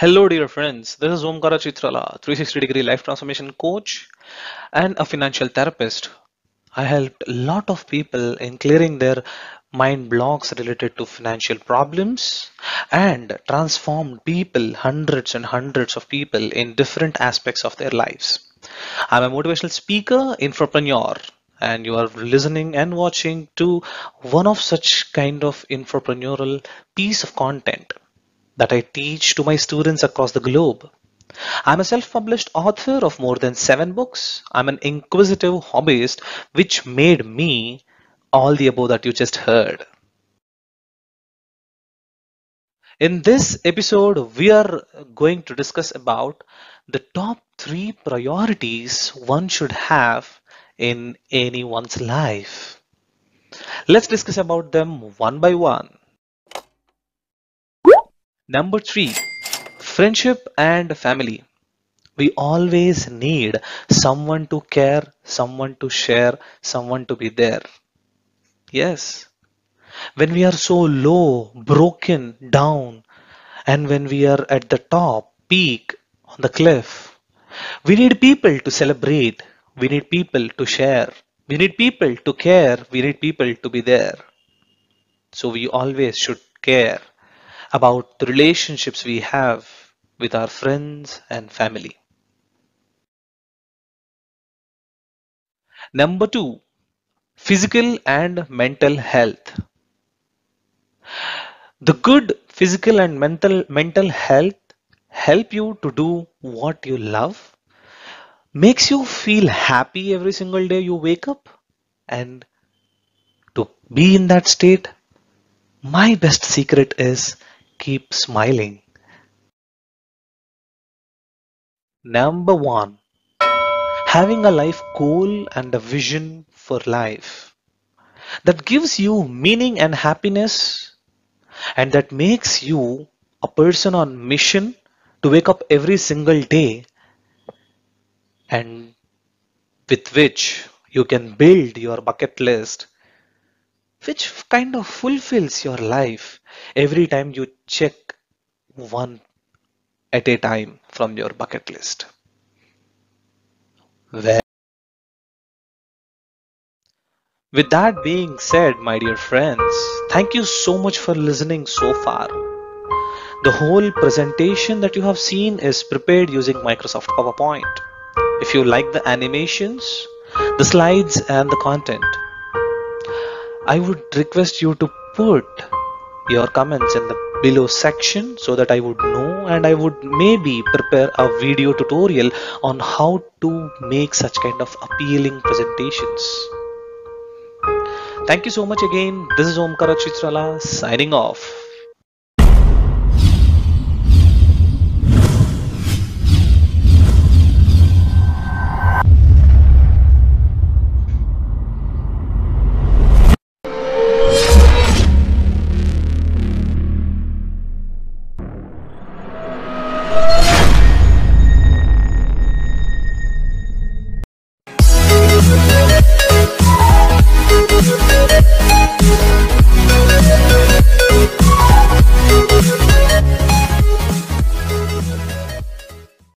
Hello, dear friends. This is Omkara Chitrala, 360 degree life transformation coach and a financial therapist. I helped a lot of people in clearing their mind blocks related to financial problems and transformed people, hundreds and hundreds of people in different aspects of their lives. I'm a motivational speaker, entrepreneur, and you are listening and watching to one of such kind of entrepreneurial piece of content that I teach to my students across the globe. I'm a self published author of more than seven books. I'm an inquisitive hobbyist, which made me all the above that you just heard. In this episode, we are going to discuss about the top three priorities one should have in anyone's life. Let's discuss about them one by one. Number three, friendship and family. We always need someone to care, someone to share, someone to be there. Yes. When we are so low, broken, down, and when we are at the top, peak, on the cliff, we need people to celebrate. We need people to share. We need people to care. We need people to be there. So we always should care about the relationships we have with our friends and family. Number two, physical and mental health. The good physical and mental mental health help you to do what you love, makes you feel happy every single day you wake up, and to be in that state, my best secret is keep smiling. Number one, having a life goal and a vision for life that gives you meaning and happiness and that makes you a person on mission to wake up every single day and with which you can build your bucket list which kind of fulfills your life every time you check one at a time from your bucket list. Well, with that being said, my dear friends, thank you so much for listening so far. The whole presentation that you have seen is prepared using Microsoft PowerPoint. If you like the animations, the slides, and the content, I would request you to put your comments in the below section so that I would know and I would maybe prepare a video tutorial on how to make such kind of appealing presentations. Thank you so much again. This is Omkara Chitrala signing off.